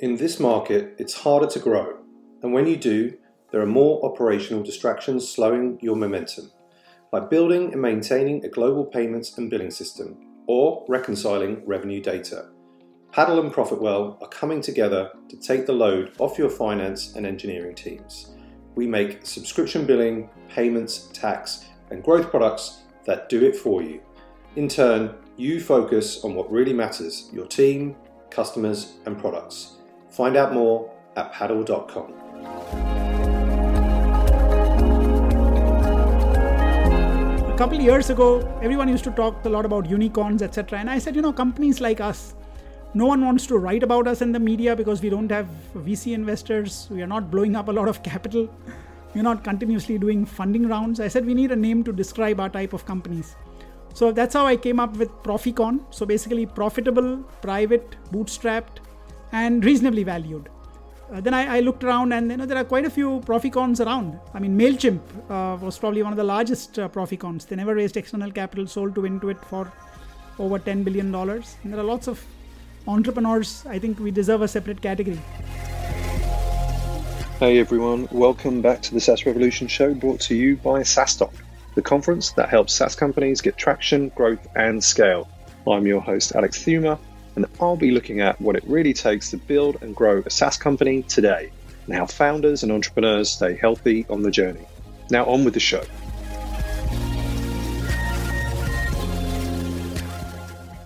In this market, it's harder to grow, and when you do, there are more operational distractions slowing your momentum, like building and maintaining a global payments and billing system, or reconciling revenue data. Paddle and Profitwell are coming together to take the load off your finance and engineering teams. We make subscription billing, payments, tax, and growth products that do it for you. In turn, you focus on what really matters your team, customers, and products. Find out more at paddle.com. A couple of years ago, everyone used to talk a lot about unicorns, etc. And I said, you know, companies like us, no one wants to write about us in the media because we don't have VC investors. We are not blowing up a lot of capital. We're not continuously doing funding rounds. I said we need a name to describe our type of companies. So that's how I came up with Proficorn. So basically, profitable, private, bootstrapped, and reasonably valued. Uh, then I, I, looked around, and you know there are quite a few Proficorns around. I mean, Mailchimp uh, was probably one of the largest uh, Proficorns. They never raised external capital, sold to Intuit for over 10 billion dollars. And there are lots of entrepreneurs. I think we deserve a separate category. Hey everyone, welcome back to the SaaS Revolution show brought to you by SaaStock, the conference that helps SaaS companies get traction, growth, and scale. I'm your host, Alex Theuma, and I'll be looking at what it really takes to build and grow a SaaS company today and how founders and entrepreneurs stay healthy on the journey. Now, on with the show.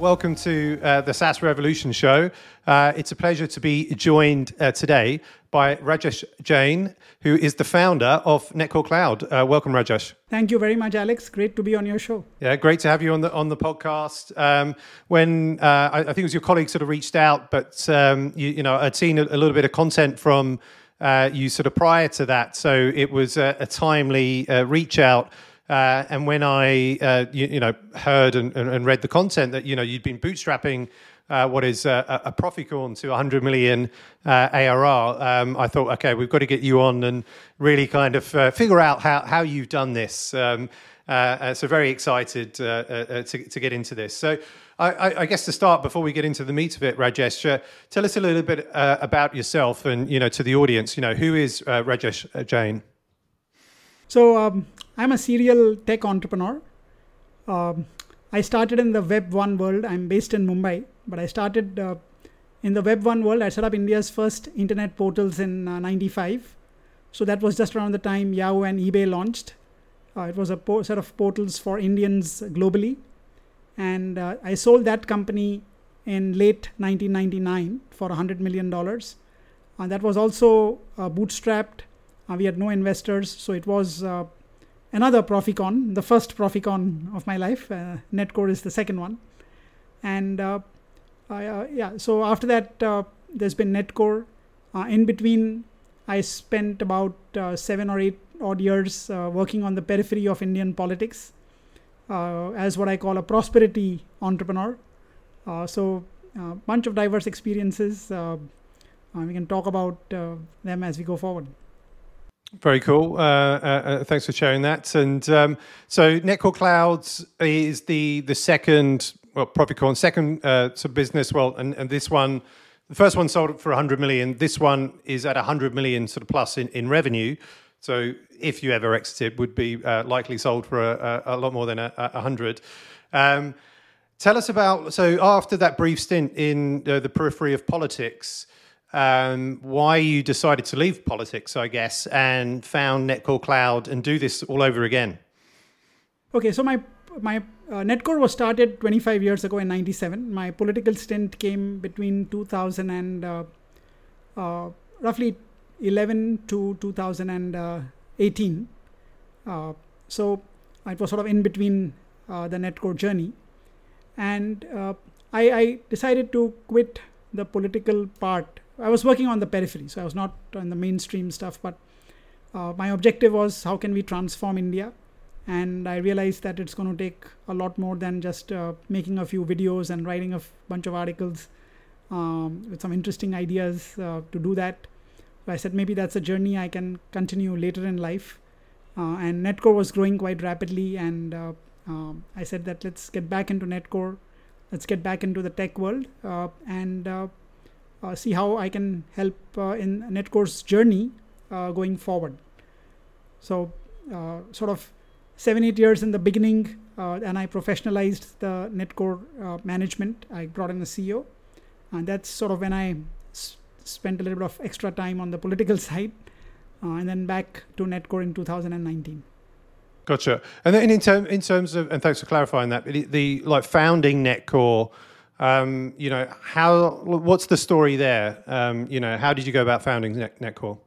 Welcome to uh, the SaaS Revolution show. Uh, it's a pleasure to be joined uh, today by Rajesh Jain, who is the founder of Netcore Cloud. Uh, welcome, Rajesh. Thank you very much, Alex. Great to be on your show. Yeah, great to have you on the on the podcast. Um, when uh, I, I, think it was your colleague sort of reached out, but um, you, you, know I'd seen a, a, little bit of content from uh, you sort of prior to that, so it was a, a timely uh, reach out. Uh, and when I, uh, you, you, know, heard and, and, read the content that you know you'd been bootstrapping uh, what is a, a Proficorn to 100 million uh, ARR, um, I thought, okay, we've got to get you on and really kind of uh, figure out how, how you've done this. Um, uh, uh, so very excited uh, to, to get into this. So I, I, guess to start, before we get into the meat of it, Rajesh, tell us a little bit about yourself and you know to the audience. You know, who is Rajesh Jain? So um, I'm a serial tech entrepreneur. Um, I started in the Web one world. I'm based in Mumbai, but I started uh, in the Web 1 world. I set up India's first internet portals in uh, 95. So that was just around the time Yahoo and eBay launched. Uh, it was a po- set of portals for Indians globally. And uh, I sold that company in late 1999 for $100 million. And that was also uh, bootstrapped. Uh, we had no investors. So it was uh, another Proficorn, the first Proficorn of my life. Uh, Netcore is the second one. And uh, uh, yeah, so after that, uh, there's been Netcore. Uh, in between, I spent about seven or eight odd years working on the periphery of Indian politics as what I call a prosperity entrepreneur. so, a bunch of diverse experiences. we can talk about them as we go forward. Very cool. Uh, uh, uh, thanks for sharing that. And um, so, Netcore Clouds is the the second well, Proficorn, second uh, sort of business. Well, and, and this one, the first one sold for 100 million. This one is at 100 million sort of plus in, in revenue. So if you ever exited, would be uh, likely sold for a, a, a, lot more than a, a hundred. Um, tell us about so after that brief stint in uh, the periphery of politics, um, why you decided to leave politics, I guess, and found Netcore Cloud and do this all over again. Okay, so my my uh, Netcore was started 25 years ago in 97. My political stint came between 2000 and uh, uh, roughly 11 to 2018. Uh, so it was sort of in between uh, the Netcore journey. And uh, I, I, decided to quit the political part. I was working on the periphery, so I was not on the mainstream stuff, but my objective was how can we transform India and I realized that it's going to take a lot more than just uh, making a few videos and writing a f- bunch of articles um, with some interesting ideas uh, to do that. So I said maybe that's a journey I can continue later in life. Uh, and Netcore was growing quite rapidly, and uh, um, I said that let's get back into Netcore, let's get back into the tech world. Uh, and uh, uh, see how I can help uh, in Netcore's journey uh, going forward. So, uh, sort of seven, eight years in the beginning, uh, and I professionalized the Netcore management. I brought in a CEO, and that's sort of when I s- spent a little bit of extra time on the political side, and then back to Netcore in 2019. Gotcha. And then in, term, in terms of, and thanks for clarifying that, the, the like founding Netcore, um, you know, how, what's the story there? Um, you know, how did you go about founding Net, Netcore?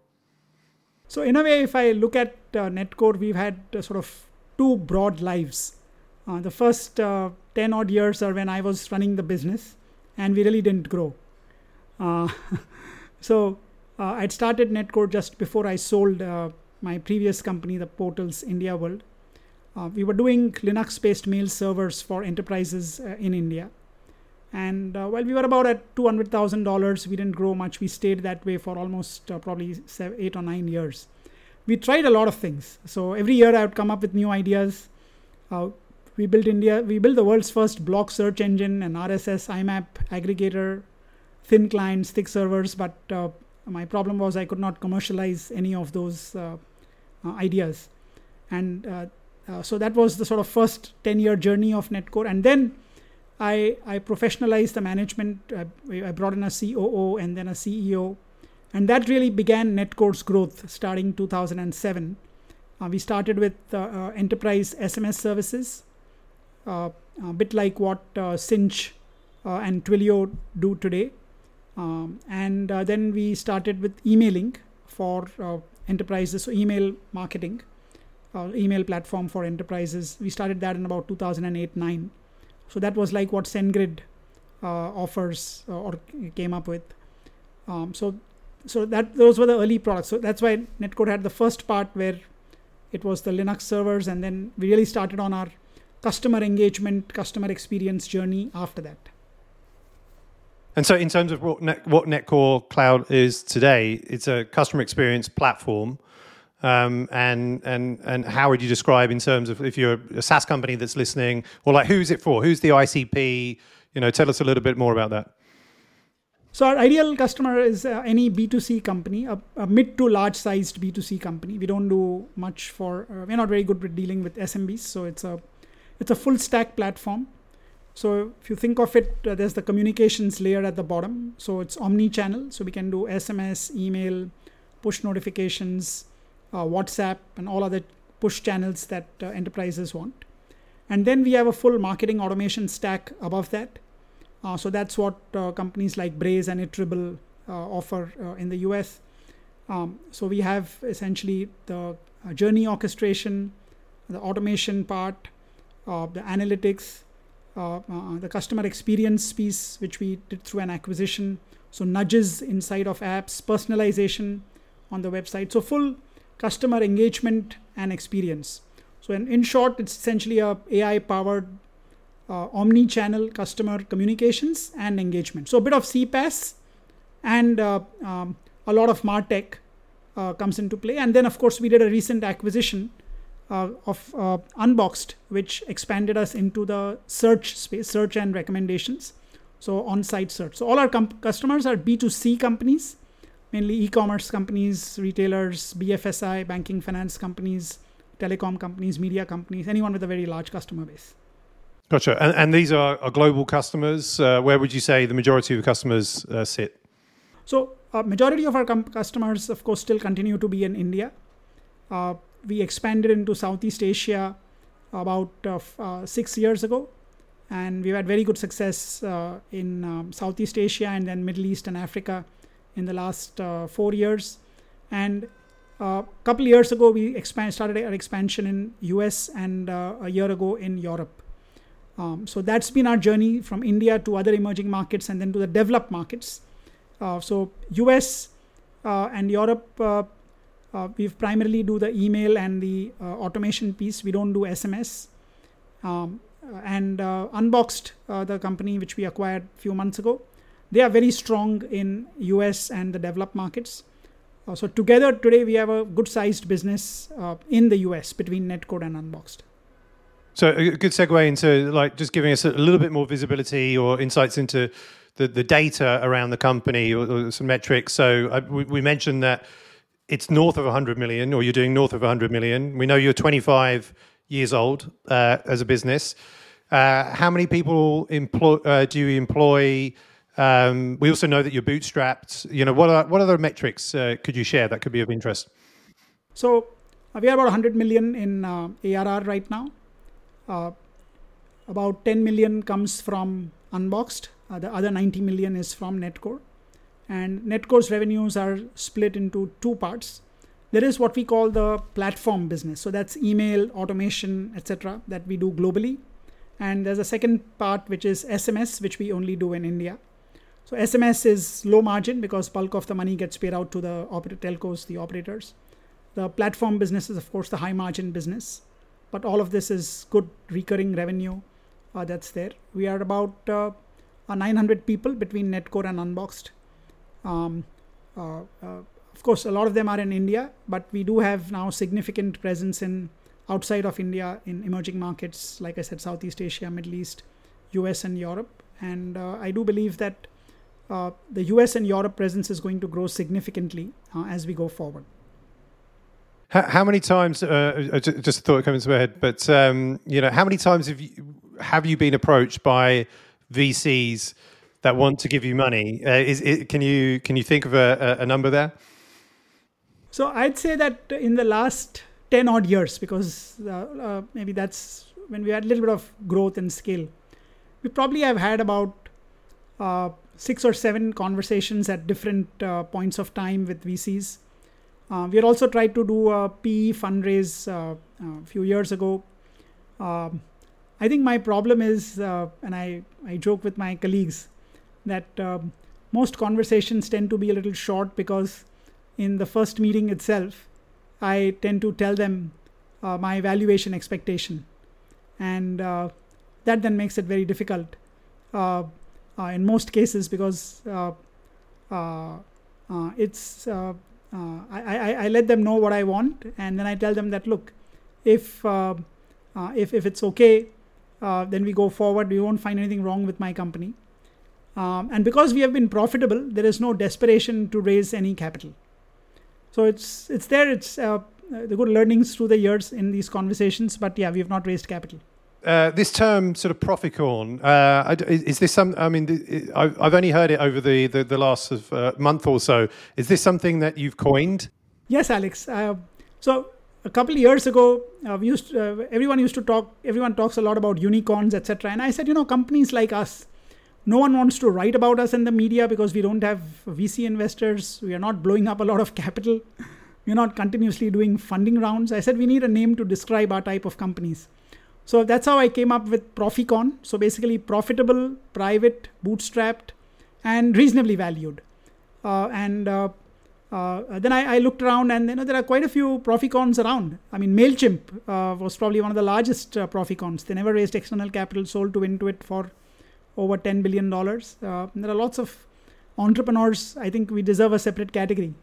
So in a way, if I look at uh, Netcore, we've had uh, sort of two broad lives. Uh, the first uh, 10 odd years are when I was running the business and we really didn't grow. Uh, so uh, I'd started Netcore just before I sold my previous company, the Portals India World. We were doing Linux based mail servers for enterprises in India. And uh, while we were about at $200,000, we didn't grow much. We stayed that way for almost uh, probably seven, eight or nine years. We tried a lot of things. So every year I would come up with new ideas. Uh, we built India, we built the world's first blog search engine, an RSS, IMAP aggregator, thin clients, thick servers. But uh, my problem was I could not commercialize any of those uh, ideas. And uh, uh, so that was the sort of first 10 year journey of Netcore. And then I, I professionalized the management. I brought in a COO and then a CEO. And that really began Netcore's growth starting 2007. Uh, we started with uh, uh, enterprise SMS services, a bit like what Sinch and Twilio do today. Um, and then we started with emailing for enterprises, so email marketing, uh, email platform for enterprises. We started that in about 2008 9. So that was like what SendGrid uh, offers uh, or came up with. Um, so so that those were the early products. So that's why Netcore had the first part where it was the Linux servers, and then we really started on our customer engagement, customer experience journey after that. And so, in terms of what, Net, what Netcore Cloud is today, it's a customer experience platform. Um, and and and how would you describe in terms of if you're a SaaS company that's listening, or like who's it for? Who's the ICP? You know, tell us a little bit more about that. So our ideal customer is uh, any B2C company, a, a, mid to large sized B2C company. We don't do much for. Uh, we're not very good with dealing with SMBs, so it's a it's a full stack platform. So if you think of it, uh, there's the communications layer at the bottom. So it's omni-channel. So we can do SMS, email, push notifications, uh, WhatsApp, and all other push channels that uh, enterprises want. And then we have a full marketing automation stack above that. Uh, so that's what uh, companies like Braze and Iterable uh, offer in the US. Um, so we have essentially the journey orchestration, the automation part, the analytics, uh, uh, the customer experience piece, which we did through an acquisition. So nudges inside of apps, personalization on the website. So full customer engagement and experience. So in, in short, it's essentially a AI powered uh, omni-channel customer communications and engagement. So a bit of CPaaS and uh, um, a lot of MarTech uh, comes into play. And then of course we did a recent acquisition uh, of uh, Unbxd, which expanded us into the search space, search and recommendations. So on-site search. So all our customers are B2C companies, mainly e-commerce companies, retailers, BFSI, banking, finance companies, telecom companies, media companies, anyone with a very large customer base. Gotcha. And, and these are, are, global customers. Uh, where would you say the majority of the customers uh, sit? So, uh, majority of our com- customers, of course, still continue to be in India. Uh, we expanded into Southeast Asia about uh, uh, six years ago, and we've had very good success uh, in um, Southeast Asia and then Middle East and Africa in the last uh, four years. And a uh, couple years ago, we expand, started our expansion in US and uh, a year ago in Europe. Um, so that's been our journey from India to other emerging markets and then to the developed markets. so US and Europe uh, we primarily do the email and the uh, automation piece. We don't do SMS. Um, uh, and uh, Unbxd, uh, the company which we acquired a few months ago, they are very strong in US and the developed markets. Uh, so together today we have a good sized business in the US between Netcore and Unbxd. So a good segue into like just giving us a little bit more visibility or insights into the, the data around the company or, or some metrics. So uh, we, we, mentioned that it's north of 100 million, or you're doing north of 100 million. We know you're 25 years old uh, as a business. Uh, how many people employ, uh, do you employ? Um, we also know that you're bootstrapped. You know, what are, what other metrics uh, could you share that could be of interest? So uh, we are about 100 million in ARR right now. Uh, about 10 million comes from Unbxd. Uh, the other 90 million is from Netcore. And Netcore's revenues are split into two parts. There is what we call the platform business. So that's email, automation, etc., that we do globally. And there's a second part which is SMS, which we only do in India. So SMS is low margin because bulk of the money gets paid out to the telcos, the operators. The platform business is of course the high margin business but all of this is good recurring revenue uh, that's there. We are about uh, 900 people between Netcore and Unbxd. Um, uh, uh, of course, a lot of them are in India, but we do have now significant presence in outside of India in emerging markets, like I said, Southeast Asia, Middle East, US, and Europe. And uh, I do believe that uh, the US and Europe presence is going to grow significantly as we go forward. How, how many times? Uh, uh just a thought coming to my head, but um, you know, how many times have you have you been approached by VCs that want to give you money? Uh, is it, can you can you think of a, a number there? So I'd say that in the last ten odd years, because uh, uh, maybe that's when we had a little bit of growth and scale, we probably have had about uh, six or seven conversations at different points of time with VCs uh, we had also tried to do a PE fundraise uh, a few years ago. Um, I think my problem is, uh, and I, I joke with my colleagues, that um, most conversations tend to be a little short because in the first meeting itself, I tend to tell them uh, my valuation expectation. And uh, that then makes it very difficult uh, in most cases because it's uh, I, I, I, let them know what I want, and then I tell them that look, if uh, uh, if if it's okay, then we go forward. We won't find anything wrong with my company, um, and because we have been profitable, there is no desperation to raise any capital. So it's it's there. It's the good learnings through the years in these conversations. But yeah, we have not raised capital. Uh, this term, sort of proficorn, uh, is this some? I mean, I've only heard it over the the, the last uh, month or so. Is this something that you've coined? Yes, Alex. Uh, so a couple of years ago, uh, used everyone used to talk. Everyone talks a lot about unicorns, etc. And I said, you know, companies like us, no one wants to write about us in the media because we don't have VC investors. We are not blowing up a lot of capital. We're not continuously doing funding rounds. I said we need a name to describe our type of companies. So that's how I came up with Proficorn. So basically, profitable, private, bootstrapped, and reasonably valued. Uh, and uh, uh, then I, I, looked around, and you know there are quite a few Proficorns around. I mean, Mailchimp uh, was probably one of the largest uh, Proficorns. They never raised external capital, sold to Intuit for over ten billion dollars. Uh, there are lots of entrepreneurs. I think we deserve a separate category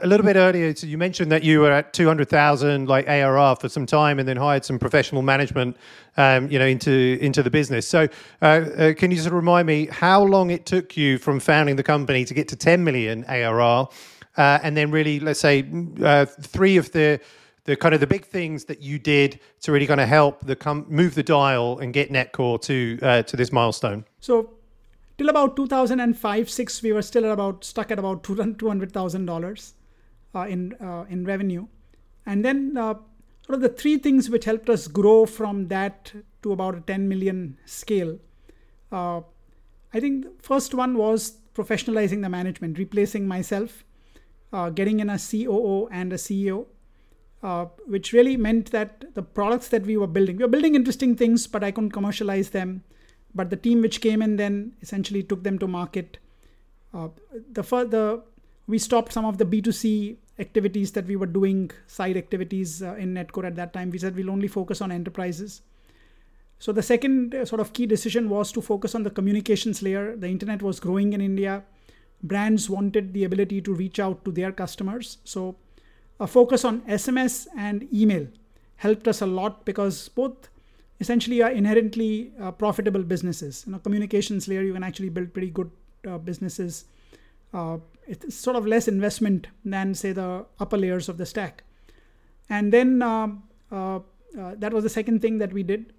a little bit earlier, so you mentioned that you were at two hundred thousand like ARR for some time, and then hired some professional management, um, you know, into into the business. So, uh, uh, can you just remind me how long it took you from founding the company to get to ten million ARR, uh, and then really, let's say, uh, three of the the kind of the big things that you did to really kind of help the com- move the dial and get Netcore to uh, to this milestone. So till about 2005 6 we were still at about stuck at about $200000 uh, in uh, in revenue, and then uh, sort of the three things which helped us grow from that to about a 10 million scale. I think the first one was professionalizing the management, replacing myself, getting in a COO and a CEO, uh, which really meant that the products that we were building, we were building interesting things, but I couldn't commercialize them. But the team which came in then essentially took them to market. Uh, the the we stopped some of the B2C activities that we were doing, side activities uh, in Netcore at that time. We said we'll only focus on enterprises. So the second uh, sort of key decision was to focus on the communications layer. The internet was growing in India. Brands wanted the ability to reach out to their customers. So a focus on SMS and email helped us a lot because both essentially are inherently uh, profitable businesses. You know, communications layer, you can actually build pretty good uh, businesses. Uh, it's sort of less investment than, say, the upper layers of the stack. And then um, uh, uh, that was the second thing that we did.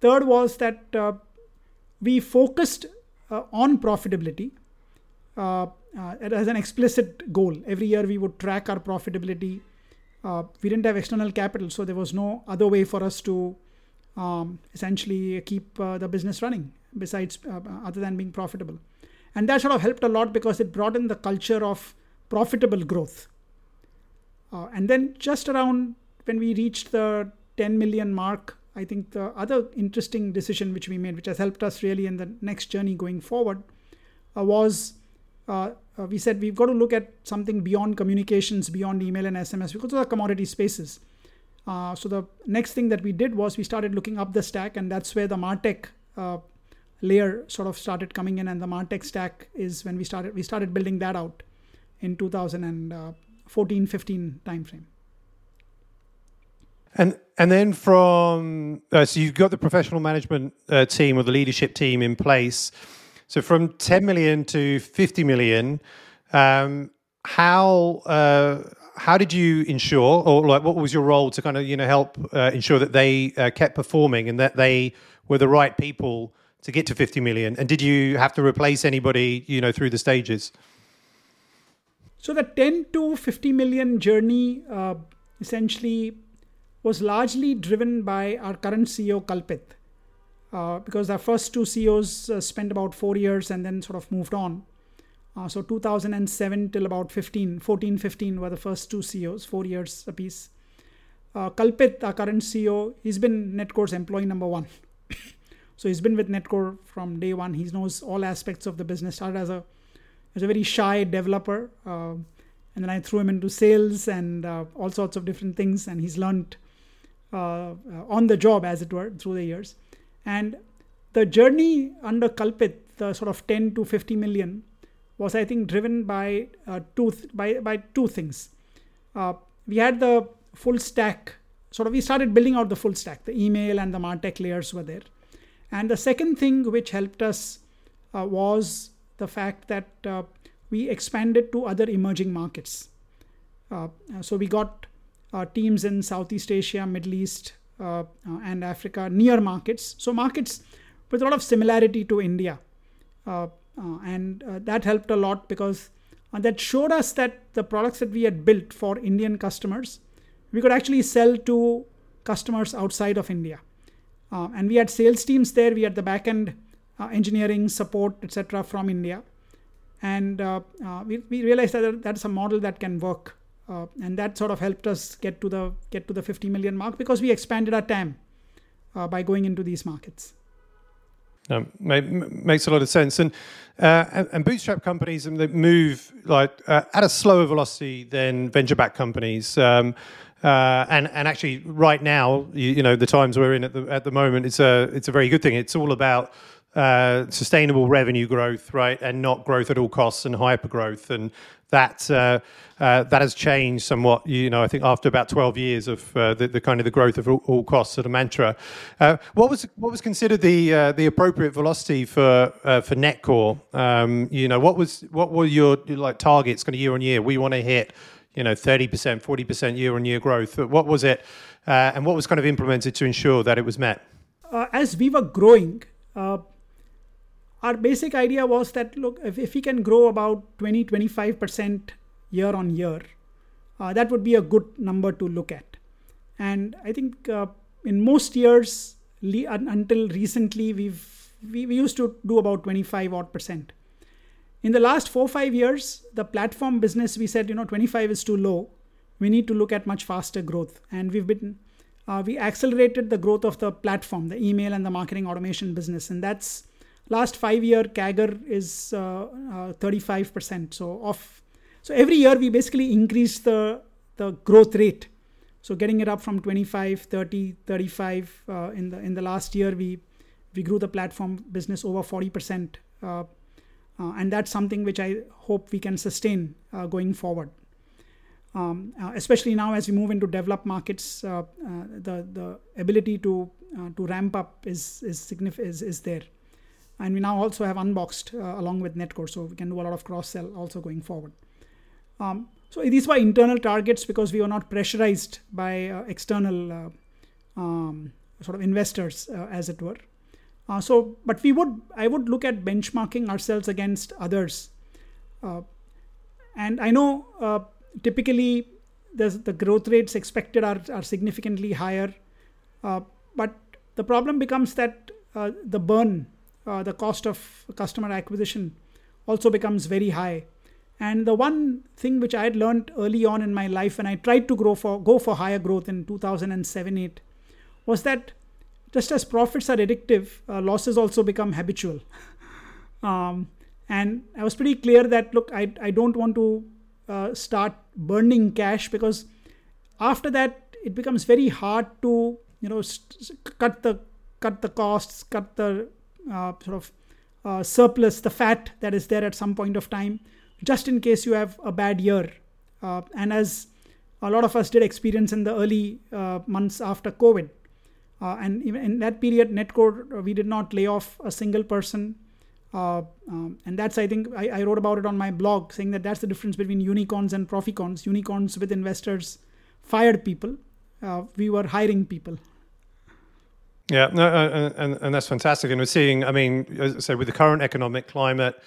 Third was that uh, we focused on profitability as an explicit goal. Every year we would track our profitability. we didn't have external capital, so there was no other way for us to um, essentially keep uh, the business running besides uh, other than being profitable and that sort of helped a lot because it brought in the culture of profitable growth. Uh, and then just around when we reached the 10 million mark i think the other interesting decision which we made which has helped us really in the next journey going forward uh, was uh, uh, we said we've got to look at something beyond communications beyond email and sms because those are commodity spaces. Uh, so the next thing that we did was we started looking up the stack, and that's where the Martech uh, layer sort of started coming in. And the Martech stack is when we started we started building that out in 2014 15 timeframe. And and then from uh, so you've got the professional management uh, team or the leadership team in place. So from 10 million to 50 million, um, how uh, how did you ensure, or like, what was your role to kind of you know help uh, ensure that they uh, kept performing and that they were the right people to get to 50 million? And did you have to replace anybody you know through the stages? So the 10 to 50 million journey uh, essentially was largely driven by our current CEO Kalpit, uh, because our first two CEOs uh, spent about four years and then sort of moved on. Uh, so 2007 till about 15, 14, 15 were the first two CEOs, four years apiece. Uh, Kalpit, our current CEO, he's been Netcore's employee number one. So he's been with Netcore from day one. He knows all aspects of the business. Started as a as a very shy developer, uh, and then I threw him into sales and uh, all sorts of different things, and he's learned uh, uh, on the job, as it were, through the years. And the journey under Kalpit, the sort of 10 to 50 million, was I think driven by uh, two th- by by two things. Uh, we had the full stack. Sort of, we started building out the full stack. The email and the Martech layers were there, and the second thing which helped us uh, was the fact that uh, we expanded to other emerging markets. Uh, so we got uh, teams in Southeast Asia, Middle East, and Africa, near markets. So markets with a lot of similarity to India. Uh, uh, and uh, that helped a lot because uh, that showed us that the products that we had built for Indian customers, we could actually sell to customers outside of India. And we had sales teams there, we had the backend engineering support, etc., from India. And we, we realized that that's a model that can work uh, and that sort of helped us get to the get to the 50 million mark because we expanded our TAM uh, by going into these markets. No, makes a lot of sense, and uh, and, bootstrap companies and they move like uh, at a slower velocity than venture-backed companies. Um, uh, and and actually, right now, you, you, know, the times we're in at the at the moment, it's a it's a very good thing. It's all about uh, sustainable revenue growth, right, and not growth at all costs and hyper growth, and that uh, uh, that has changed somewhat. You know, I think after about twelve years of uh, the, the, kind of the growth of all, all costs sort of mantra, uh, what was what was considered the the appropriate velocity for for Netcore? Um, you know, what was what were your like targets kind of year on year? We want to hit you know 30% 40% year on year growth. What was it and what was kind of implemented to ensure that it was met? As we were growing uh, our basic idea was that look if, if we can grow about 20 25% year on year uh, that would be a good number to look at. And i think uh, in most years le- until recently we've we, we used to do about 25 odd percent in the last four five years the platform business we said you know 25 is too low we need to look at much faster growth and we've been uh, we accelerated the growth of the platform the email and the marketing automation business and that's last five year CAGR is uh, uh, 35%. So off, so every year we basically increase the the growth rate. So getting it up from 25, 30, 35 uh, in the in the last year we we grew the platform business over 40%. Uh, and that's something which I hope we can sustain uh, going forward. um, uh, especially now as we move into developed markets, uh, uh, the the ability to uh, to ramp up is is significant is, is there, and we now also have Unbxd along with Netcore, so we can do a lot of cross sell also going forward. Um, so these were internal targets because we were not pressurized by external um, sort of investors, as it were. So, but we would I would look at benchmarking ourselves against others, and I know typically the growth rates expected are, are significantly higher. Uh, but the problem becomes that uh, the burn, uh, the cost of customer acquisition also becomes very high. And the one thing which I had learned early on in my life when I tried to grow for go for higher growth in 2007 8 was that just as profits are addictive, uh, losses also become habitual. um, and I was pretty clear that look, I, I don't want to uh, start burning cash because after that it becomes very hard to you know st- cut the cut the costs cut the uh, sort of uh, surplus the fat that is there at some point of time just in case you have a bad year uh, and as a lot of us did experience in the early uh, months after covid uh, and even in that period netcore we did not lay off a single person uh, um, and that's I think I, I, wrote about it on my blog, saying that that's the difference between unicorns and proficorns. Unicorns with investors fired people. Uh, we were hiring people. Yeah, no, uh, and and that's fantastic. And we're seeing, I mean, as I say, with the current economic climate,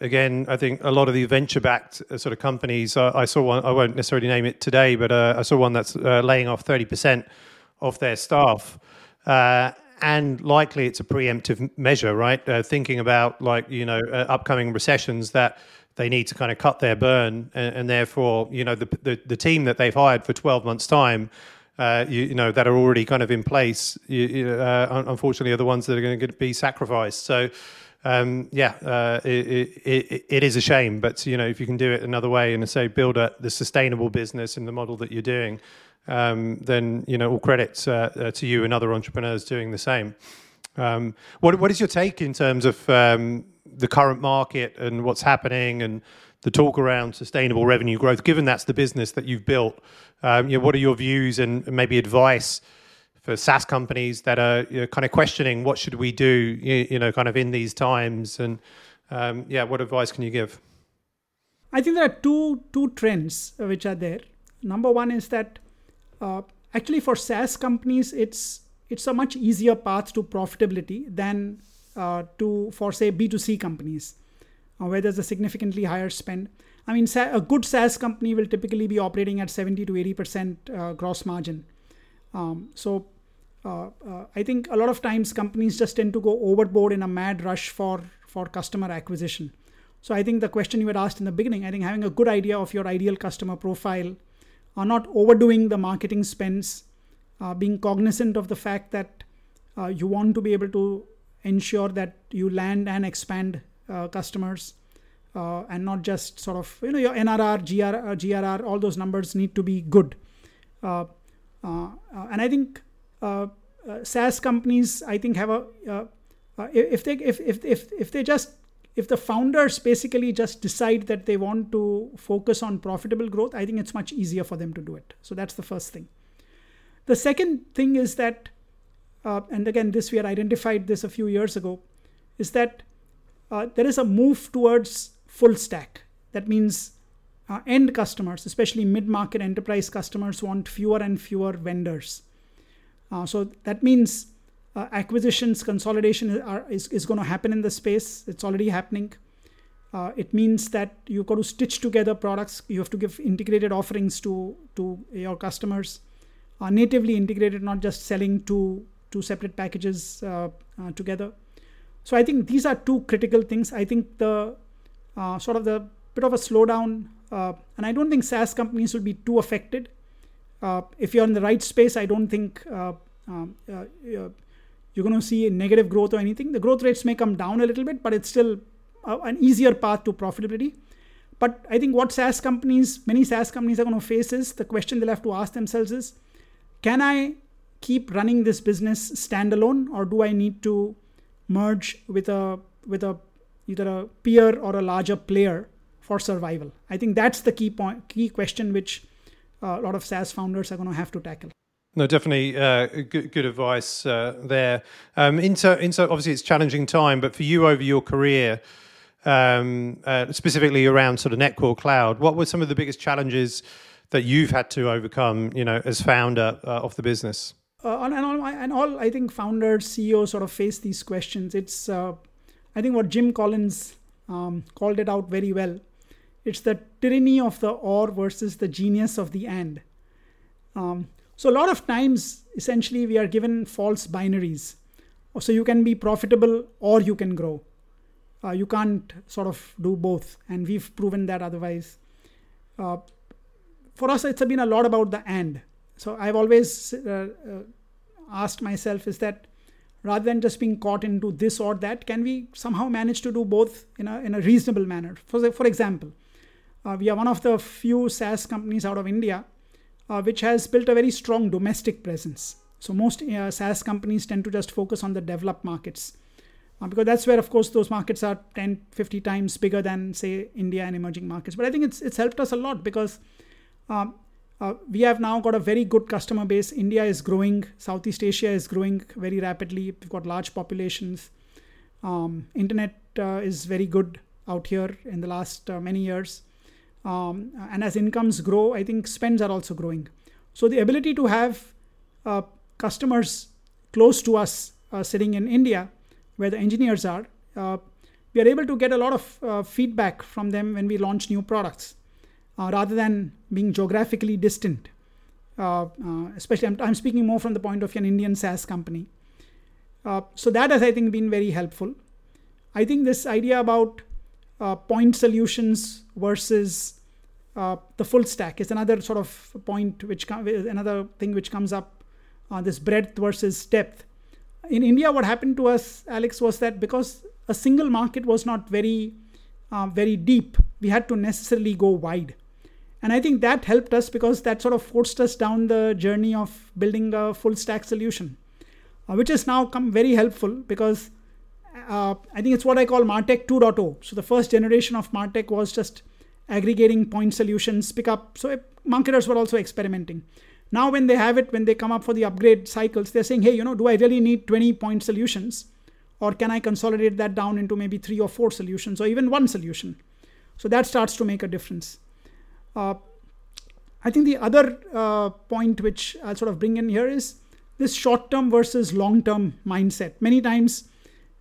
again, I think a lot of the venture-backed uh, sort of companies. Uh, I saw one. I won't necessarily name it today, but uh, I saw one that's uh, laying off thirty percent of their staff. Uh, and likely it's a preemptive measure, right? Uh, thinking about like you know uh, upcoming recessions that they need to kind of cut their burn, and, and therefore you know the, the, the team that they've hired for twelve months time. Uh, you, you, know that are already kind of in place. You, uh, unfortunately, are the ones that are going to be sacrificed. So, um, yeah, uh, it, it, it is a shame. But you know, if you can do it another way and say build a the sustainable business in the model that you're doing, um, then you know all credit uh, uh, to you and other entrepreneurs doing the same. Um, what what is your take in terms of um, the current market and what's happening and the talk around sustainable revenue growth? Given that's the business that you've built, um, you know, what are your views and maybe advice? For SaaS companies that are you know, kind of questioning what should we do, you, you know, kind of in these times, and um, yeah, what advice can you give? I think there are two two trends which are there. Number one is that uh, actually for SaaS companies, it's it's a much easier path to profitability than uh, to for say B2C companies, uh, where there's a significantly higher spend. I mean, a good SaaS company will typically be operating at 70 to 80 percent uh, gross margin. Um, so uh, uh, I think a lot of times companies just tend to go overboard in a mad rush for for customer acquisition. So I think the question you had asked in the beginning, I think having a good idea of your ideal customer profile are not overdoing the marketing spends, uh, being cognizant of the fact that uh, you want to be able to ensure that you land and expand uh, customers uh, and not just sort of, you know, your NRR, GR, GRR, all those numbers need to be good. Uh, uh, and I think SaaS companies, I think, have a, if they if, if, if, if they just if the founders basically just decide that they want to focus on profitable growth, I think it's much easier for them to do it. So that's the first thing. The second thing is that, uh, and again, this we had identified this a few years ago, is that uh, there is a move towards full stack. That means uh, end customers, especially mid market enterprise customers, want fewer and fewer vendors. Uh, so that means uh, acquisitions consolidation are, is, is going to happen in the space. It's already happening. Uh, it means that you've got to stitch together products. You have to give integrated offerings to to your customers. Uh, natively integrated not just selling two two separate packages uh, uh, together. So i think these are two critical things. I think the uh, sort of the bit of a slowdown and i don't think saas companies will be too affected. If you're in the right space i don't think um, you're going to see a negative growth or anything. The growth rates may come down a little bit, but it's still an easier path to profitability. But I think what SaaS companies, many SaaS companies are going to face is the question they'll have to ask themselves is can I keep running this business standalone or do I need to merge with a with a either a peer or a larger player for survival? I think that's the key point key question which uh, a lot of SaaS founders are going to have to tackle. No, definitely uh, good, good advice uh, there. Um, into, into obviously it's challenging time, but for you over your career, um, uh, specifically around sort of NetCore Cloud, what were some of the biggest challenges that you've had to overcome, you know, as founder uh, of the business? Uh, and, all, and all, I think founders, CEOs sort of face these questions. It's, uh, I think, what Jim Collins um, called it out very well. It's the tyranny of the or versus the genius of the and. Um, so, a lot of times, essentially, we are given false binaries. So, you can be profitable or you can grow. Uh, you can't sort of do both. And we've proven that otherwise. Uh, for us, it's been a lot about the and. So, I've always uh, uh asked myself is that rather than just being caught into this or that, can we somehow manage to do both in a, in a reasonable manner? For, for example, uh, we are one of the few SaaS companies out of India uh, which has built a very strong domestic presence. So most uh, SaaS companies tend to just focus on the developed markets. Uh, because that's where, of course, those markets are 10, 50 times bigger than, say, India and emerging markets. But I think it's, it's helped us a lot because um, uh, we have now got a very good customer base. India is growing, Southeast Asia is growing very rapidly. We've got large populations. Um, internet uh, is very good out here in the last uh, many years. Um, and as incomes grow, I think spends are also growing. So the ability to have uh, customers close to us uh, sitting in India, where the engineers are, uh, we are able to get a lot of uh, feedback from them when we launch new products, uh, rather than being geographically distant. Uh, especially, I'm, I'm, speaking more from the point of an Indian SaaS company. so that has, I think, been very helpful. I think this idea about point solutions versus uh, the full stack. Is another sort of point which another thing which comes up uh, this breadth versus depth. In india what happened to us alex was that because a single market was not very uh, very deep we had to necessarily go wide. And i think that helped us because that sort of forced us down the journey of building a full stack solution uh, which has now come very helpful because uh, i think it's what i call martech 2.0 so the first generation of martech was just aggregating point solutions, pick up. So marketers were also experimenting. Now, when they have it, when they come up for the upgrade cycles, they're saying, hey, you know, do I really need 20 point solutions? Or can I consolidate that down into maybe three or four solutions or even one solution? So that starts to make a difference. Uh, I think the other uh, point which I'll sort of bring in here is this short term versus long term mindset. Many times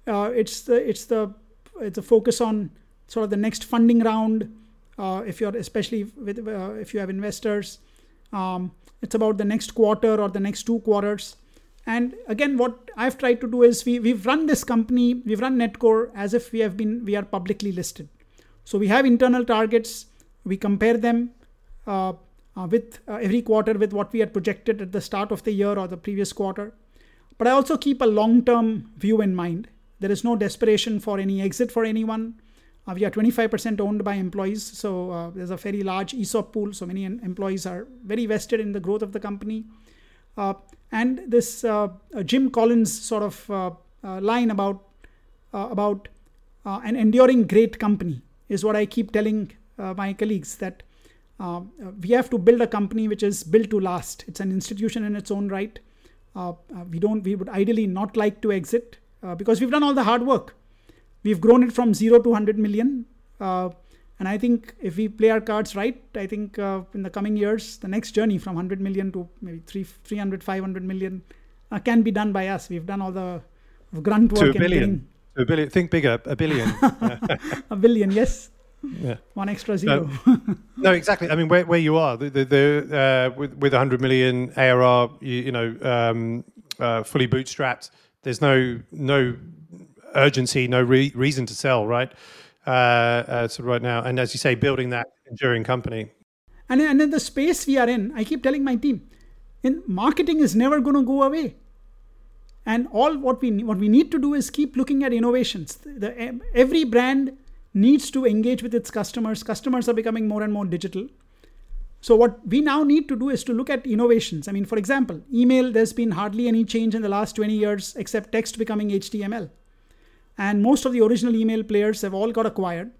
uh, it's the it's the it's a focus on sort of the next funding round, uh, if you're especially with uh, if you have investors um, it's about the next quarter or the next two quarters. And again what i've tried to do is we, we've run this company we've run netcore as if we have been we are publicly listed. So we have internal targets we compare them uh, uh, with uh, every quarter with what we had projected at the start of the year or the previous quarter. But i also keep a long term view in mind. There is no desperation for any exit for anyone uh, we are 25% owned by employees, so uh, there's a very large ESOP pool. So many employees are very vested in the growth of the company. Uh, and this uh, uh, Jim Collins sort of uh, line about about an enduring great company is what I keep telling my colleagues that we have to build a company which is built to last. It's an institution in its own right. we don't. We would ideally not like to exit because we've done all the hard work we've grown it from zero to 100 million. Uh, and I think if we play our cards right, I think uh, in the coming years, the next journey from 100 million to maybe 3, 300, 500 million uh, can be done by us. We've done all the grunt work. To a billion. To a billion. Think bigger. A billion. a billion, yes. Yeah. One extra zero. No, no, exactly. I mean, where, where you are, the, the, the uh, with, with 100 million ARR, you, you know, um, uh, fully bootstrapped, there's no no urgency, no re- reason to sell, right? Uh, uh, right now, and as you say, building that enduring company. And and in the space we are in, I keep telling my team, in marketing is never going to go away. And all what we what we need to do is keep looking at innovations. The, every brand needs to engage with its customers. Customers are becoming more and more digital. So what we now need to do is to look at innovations. I mean, for example, email. There's been hardly any change in the last 20 years except text becoming HTML and most of the original email players have all got acquired.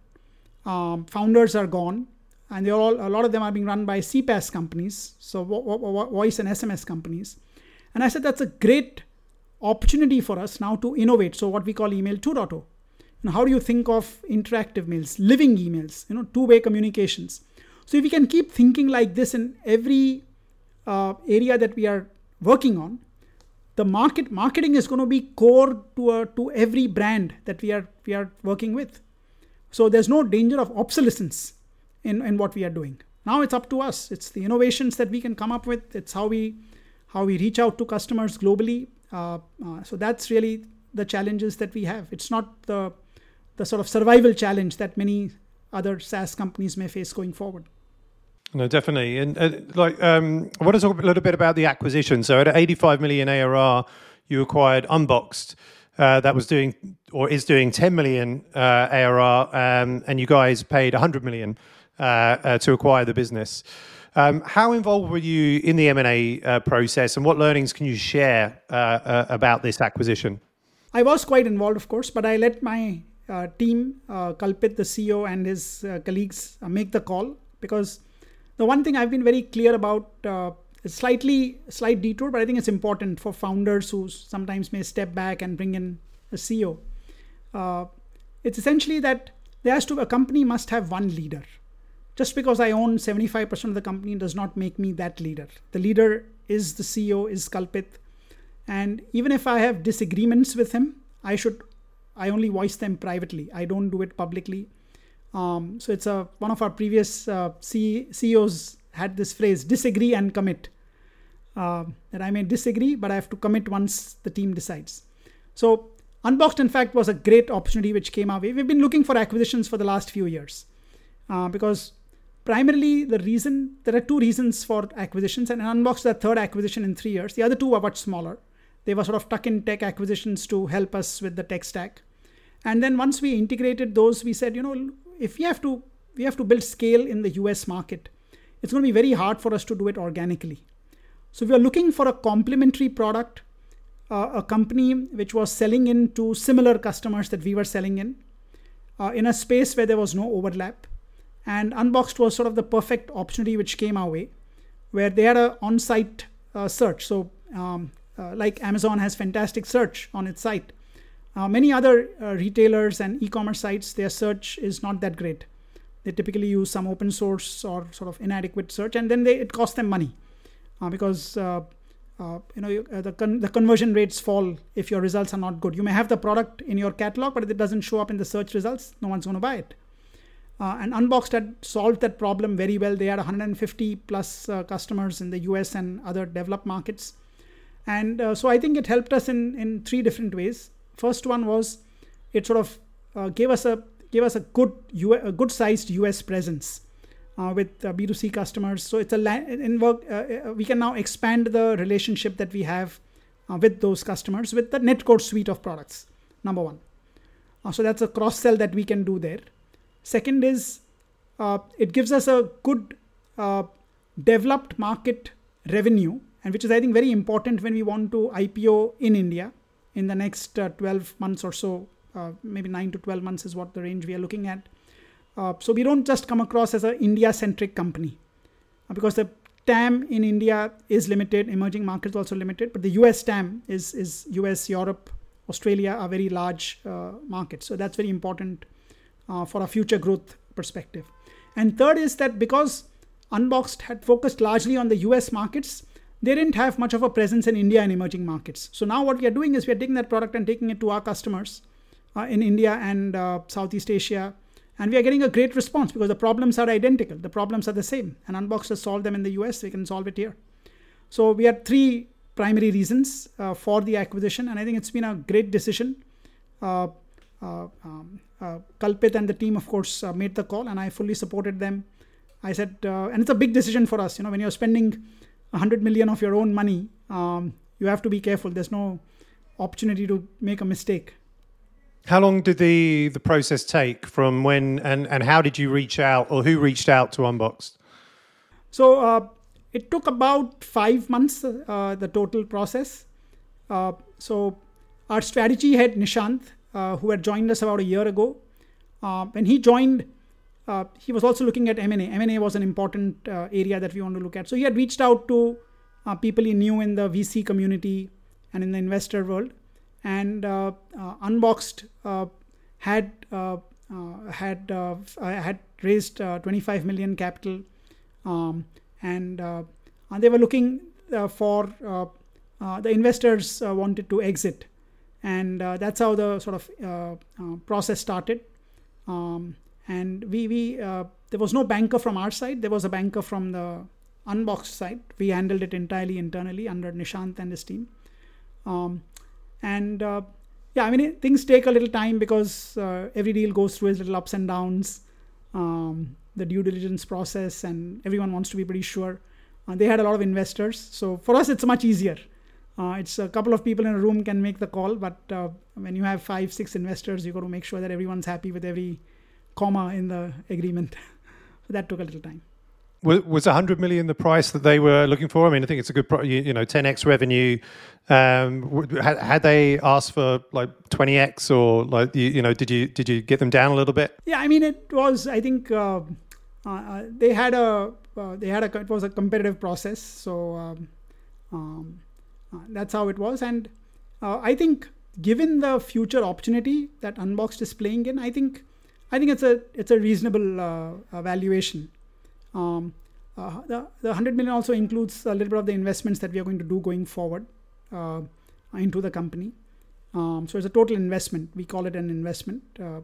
Um, founders are gone. and they're all a lot of them are being run by CPaaS companies, so voice and SMS companies. And I said that's a great opportunity for us now to innovate. So what we call email 2.0. Now, how do you think of interactive mails, living emails, you know, two-way communications? So if we can keep thinking like this in every uh, area that we are working on, the market marketing is going to be core to a, to every brand that we are we are working with. So there's no danger of obsolescence in, in what we are doing. Now it's up to us. It's the innovations that we can come up with. It's how we how we reach out to customers globally. Uh, uh, so that's really the challenges that we have. It's not the the sort of survival challenge that many other SaaS companies may face going forward. No, definitely. And uh, like, um, I want to talk a little bit about the acquisition. So at 85 million ARR, you acquired Unbxd. Uh, that was doing or is doing 10 million uh, ARR, um, and you guys paid 100 million uh, uh, to acquire the business. Um, how involved were you in the M&A uh, process, and what learnings can you share about this acquisition? I was quite involved, of course, but I let my team, Kalpit, the CEO, and his colleagues make the call because the one thing I've been very clear about, uh, slightly slight detour, but I think it's important for founders who sometimes may step back and bring in a CEO. Uh, it's essentially that there has to a company must have one leader. Just because I own 75% of the company does not make me that leader. The leader is the CEO, is Kalpit. And even if I have disagreements with him, I should I only voice them privately. I don't do it publicly. Um, so it's a one of our previous uh, C- CEOs had this phrase: disagree and commit. Uh, that I may disagree, but I have to commit once the team decides. So Unbxd, in fact, was a great opportunity which came our way. We've been looking for acquisitions for the last few years uh, because primarily the reason there are two reasons for acquisitions, and Unbxd is the third acquisition in three years. The other two are much smaller. They were sort of tuck-in tech acquisitions to help us with the tech stack. And then once we integrated those, we said, you know, if we have to we have to build scale in the US market, it's going to be very hard for us to do it organically. So we are looking for a complementary product, uh, a company which was selling into similar customers that we were selling in, uh, in a space where there was no overlap. And Unbxd was sort of the perfect opportunity which came our way, where they had an on-site uh, search. So um, uh, like Amazon has fantastic search on its site. Uh, many other uh, retailers and e-commerce sites, their search is not that great. They typically use some open source or sort of inadequate search, and then they, it costs them money uh, because uh, uh, you know uh, the con- the conversion rates fall if your results are not good. You may have the product in your catalog, but if it doesn't show up in the search results, no one's going to buy it. and Unbxd had solved that problem very well. They had 150 plus customers in the US and other developed markets. And so I think it helped us in, in three different ways. First one was it sort of uh, gave us a gave us a good U- a good sized US presence uh, with uh, B2C customers. So it's a la- in work uh, uh, we can now expand the relationship that we have uh, with those customers with the Netcore suite of products. Number one, so that's a cross sell that we can do there. Second is it gives us a good developed market revenue and which is I think very important when we want to IPO in India in the next uh, 12 months or so. Uh, maybe 9 to 12 months is what the range we are looking at. Uh, so we don't just come across as an India centric company because the TAM in India is limited, emerging markets also limited, but the US TAM is, is US, Europe, Australia are very large uh, markets. So that's very important uh, for a future growth perspective. And third is that because Unbxd had focused largely on the US markets, they didn't have much of a presence in India and emerging markets. So now what we are doing is we are taking that product and taking it to our customers uh, in India and uh, Southeast Asia. And we are getting a great response because the problems are identical. The problems are the same. And Unbxd has solved them in the US. We can solve it here. So we had three primary reasons uh, for the acquisition. And I think it's been a great decision. Uh, uh, um, uh, Kalpit and the team, of course, made the call and I fully supported them. I said, and it's a big decision for us. You know, when you're spending 100 million of your own money, um, you have to be careful. There's no opportunity to make a mistake. How long did the the process take from when and and how did you reach out or who reached out to Unbxd? So uh, it took about five months uh, the total process. Uh, so our strategy head Nishant, uh, who had joined us about a year ago, uh, when he joined, uh, he was also looking at M&A. M&A was an important uh, area that we want to look at. So he had reached out to uh, people he knew in the VC community and in the investor world, and uh, uh, Unbxd had had had raised 25 million capital, um, and they were looking for the investors wanted to exit, and that's how the sort of process started. Um, and we we uh, there was no banker from our side. There was a banker from the Unbxd side. We handled it entirely internally under nishant and his team. Um, and uh, yeah i mean it, things take a little time because uh, every deal goes through its little ups and downs um, the due diligence process and everyone wants to be pretty sure. Uh, they had a lot of investors. So for us it's much easier. Uh, it's a couple of people in a room can make the call but uh, when you have five six investors you got to make sure that everyone's happy with every comma in the agreement. so that took a little time. Was 100 million the price that they were looking for? I mean, I think it's a good, you know, 10x revenue. Um, had, had, they asked for like 20x or like, you, you, know, did you did you get them down a little bit? Yeah, I mean, it was. I think uh, uh, uh they had a uh, they had a it was a competitive process, so um, um, uh, that's how it was. And uh, I think, given the future opportunity that Unbxd is playing in, I think I think it's a it's a reasonable uh, valuation. Um, uh, the, the 100 million also includes a little bit of the investments that we are going to do going forward uh, into the company. Um, so it's a total investment. We call it an investment. Uh,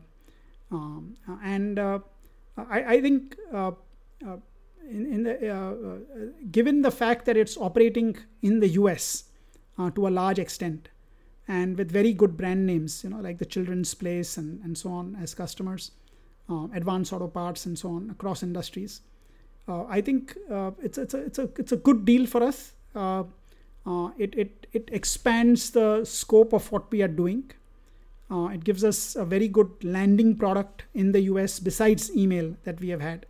um, and uh, I, I, think uh, in, in, the given the fact that it's operating in the US to a large extent, and with very good brand names, you know, like the Children's Place and, and so on as customers, uh, Advance Auto Parts and so on across industries. Uh, I think uh, it's, it's, a, it's, a, it's a good deal for us. Uh, uh, it, it, it expands the scope of what we are doing. Uh, it gives us a very good landing product in the US besides email that we have had.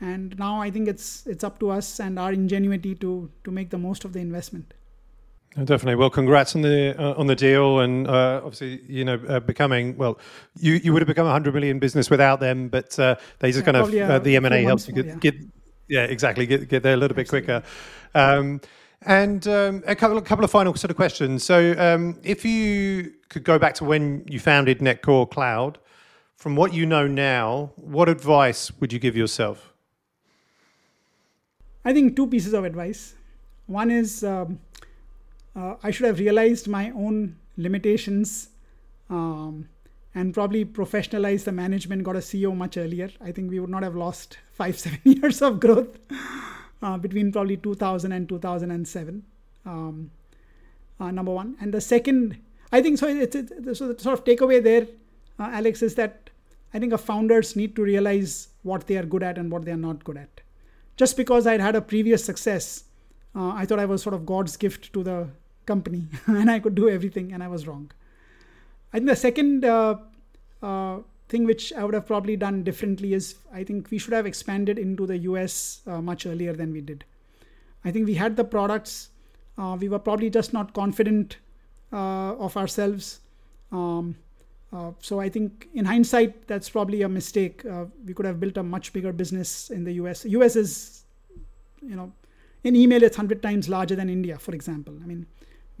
And now I think it's, it's up to us and our ingenuity to, to make the most of the investment. Definitely. Well, congrats on the uh, on the deal, and uh, obviously, you know, uh, becoming well, you, you would have become a hundred million business without them, but uh, they just yeah, kind of uh, the M and A helps you get, yeah. get, yeah, exactly, get get there a little Absolutely. bit quicker. Um, and um, a couple a couple of final sort of questions. So, um, if you could go back to when you founded Netcore Cloud, from what you know now, what advice would you give yourself? I think two pieces of advice. One is um, uh, I should have realized my own limitations um, and probably professionalized the management, got a CEO much earlier. I think we would not have lost five, seven years of growth uh, between probably 2000 and 2007. Um, uh, number one. And the second, I think so. It's, it's so the sort of takeaway there, uh, Alex, is that I think founders need to realize what they are good at and what they are not good at. Just because I'd had a previous success, uh, I thought I was sort of God's gift to the company and I could do everything and I was wrong. I think the second uh, uh, thing which I would have probably done differently is I think we should have expanded into the US uh, much earlier than we did. I think we had the products, uh, we were probably just not confident uh, of ourselves. Um, uh, so I think in hindsight, that's probably a mistake. we could have built a much bigger business in the US. US is, you know, in email, it's 100 times larger than India, for example. I mean,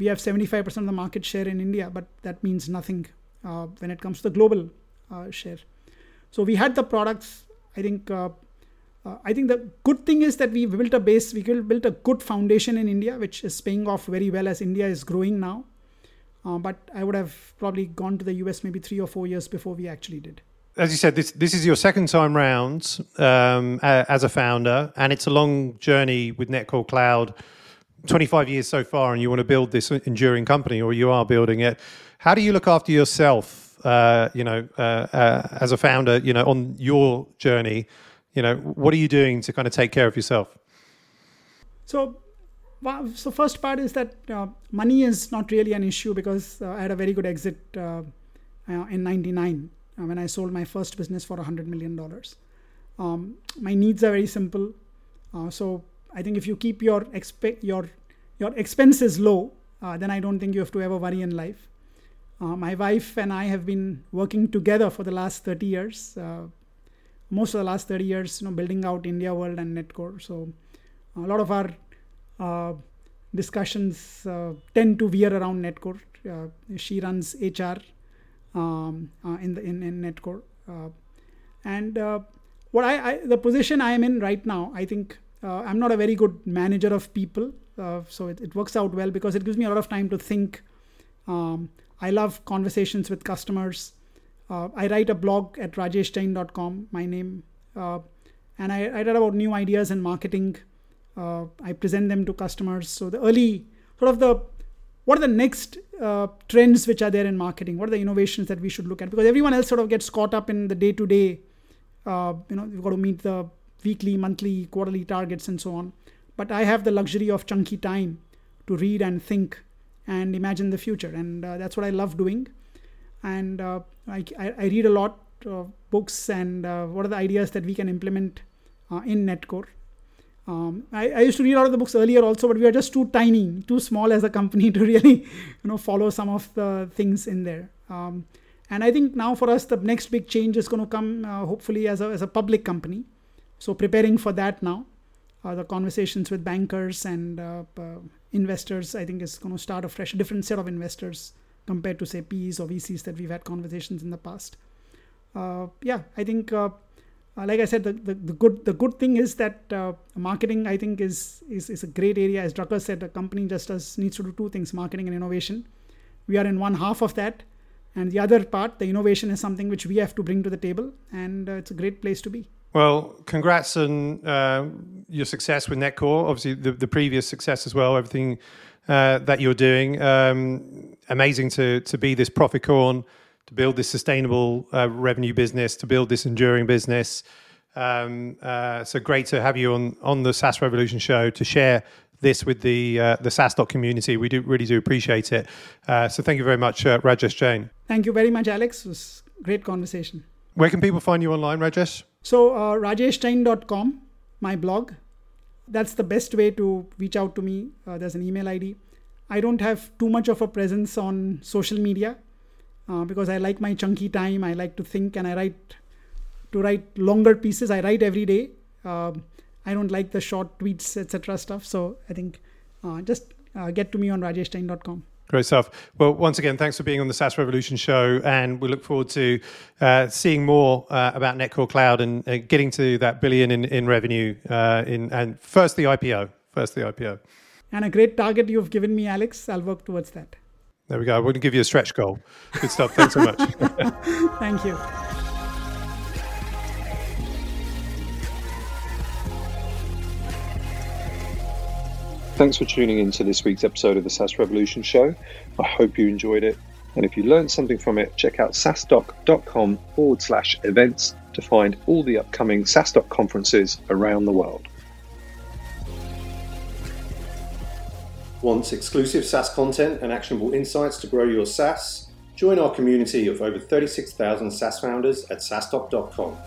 we have 75% of the market share in India, but that means nothing uh, when it comes to the global uh, share. So we had the products. I think uh, uh I think the good thing is that we built a base. We built a good foundation in India, which is paying off very well as India is growing now. Uh, but I would have probably gone to the US maybe three or four years before we actually did as you said, this this is your second time round um, as a founder, and it's a long journey with Netcore Cloud. 25 years so far, and you want to build this enduring company, or you are building it. How do you look after yourself? Uh, you know, uh, uh, as a founder, you know, on your journey, you know, what are you doing to kind of take care of yourself? So, so first part is that uh, money is not really an issue because uh, I had a very good exit uh, in '99 uh, when I sold my first business for $100 million. Um, my needs are very simple. So I think if you keep your expe- your your expenses low, uh, then I don't think you have to ever worry in life. Uh, my wife and I have been working together for the last 30 years. Uh, most of the last 30 years, you know, building out IndiaWorld and Netcore. So a lot of our uh, discussions uh, tend to veer around Netcore. Uh, she runs HR um, in the in, in Netcore, and what I, I, the position I am in right now, I think I'm not a very good manager of people. so it, it, works out well because it gives me a lot of time to think. Um, I love conversations with customers. Uh, I write a blog at rajeshjain.com, my name, uh, and I, I, write about new ideas in marketing. Uh, I present them to customers. So the early sort of the what are the next uh, trends which are there in marketing? What are the innovations that we should look at? Because everyone else sort of gets caught up in the day to day. You know, you've got to meet the weekly, monthly, quarterly targets and so on. But I have the luxury of chunky time to read and think and imagine the future, and uh, that's what I love doing and uh, I, I, read a lot of books and uh, what are the ideas that we can implement uh, in Netcore. Um, I, I, used to read a lot of the books earlier also, but we are just too tiny, too small as a company to really, you know, follow some of the things in there. Um, and I think now for us, the next big change is going to come uh, hopefully as a, as a public company. So preparing for that now, uh, the conversations with bankers and uh, investors, I think is going to start a fresh, different set of investors compared to say P's or VCs that we've had conversations in the past. Uh, yeah, I think uh, uh, like I said, the, the, the, good the good thing is that marketing I think is, is is a great area. As Drucker said, a company just does needs to do two things: marketing and innovation. We are in one half of that, and the other part, the innovation, is something which we have to bring to the table, and uh, it's a great place to be. Well, congrats on uh, your success with Netcore. Obviously, the, the previous success as well. Everything uh, that you're doing. Um, amazing to to be this Proficorn, to build this sustainable uh, revenue business, to build this enduring business. Um, uh, so great to have you on on the SaaS Revolution show to share this with the uh, the SaaStock community. We do really do appreciate it. Uh, so thank you very much, uh, Rajesh Jain. Thank you very much, Alex. It was great conversation. Where can people find you online, Rajesh? So uh, rajeshjain.com, my blog that's the best way to reach out to me. Uh, there's an email ID. I don't have too much of a presence on social media uh, because I like my chunky time. I like to think and I write to write longer pieces. I write every day. Um, I don't like the short tweets, etc. stuff. So I think uh, just uh, get to me on rajeshjain.com. Great stuff. Well, once again, thanks for being on the SaaS Revolution show, and we look forward to uh, seeing more uh, about Netcore Cloud and uh, getting to that billion in, in revenue. Uh, in and first the IPO, first the IPO. And a great target you've given me, Alex. I'll work towards that. There we go. We're going to give you a stretch goal. Good stuff. Thanks so much. Thank you. Thanks for tuning in to this week's episode of the SaaS Revolution Show. I hope you enjoyed it. And if you learned something from it, check out saastock.com forward slash events to find all the upcoming SaaStock conferences around the world. Want exclusive SaaS content and actionable insights to grow your SaaS? Join our community of over 36,000 SaaS founders at saastock.com.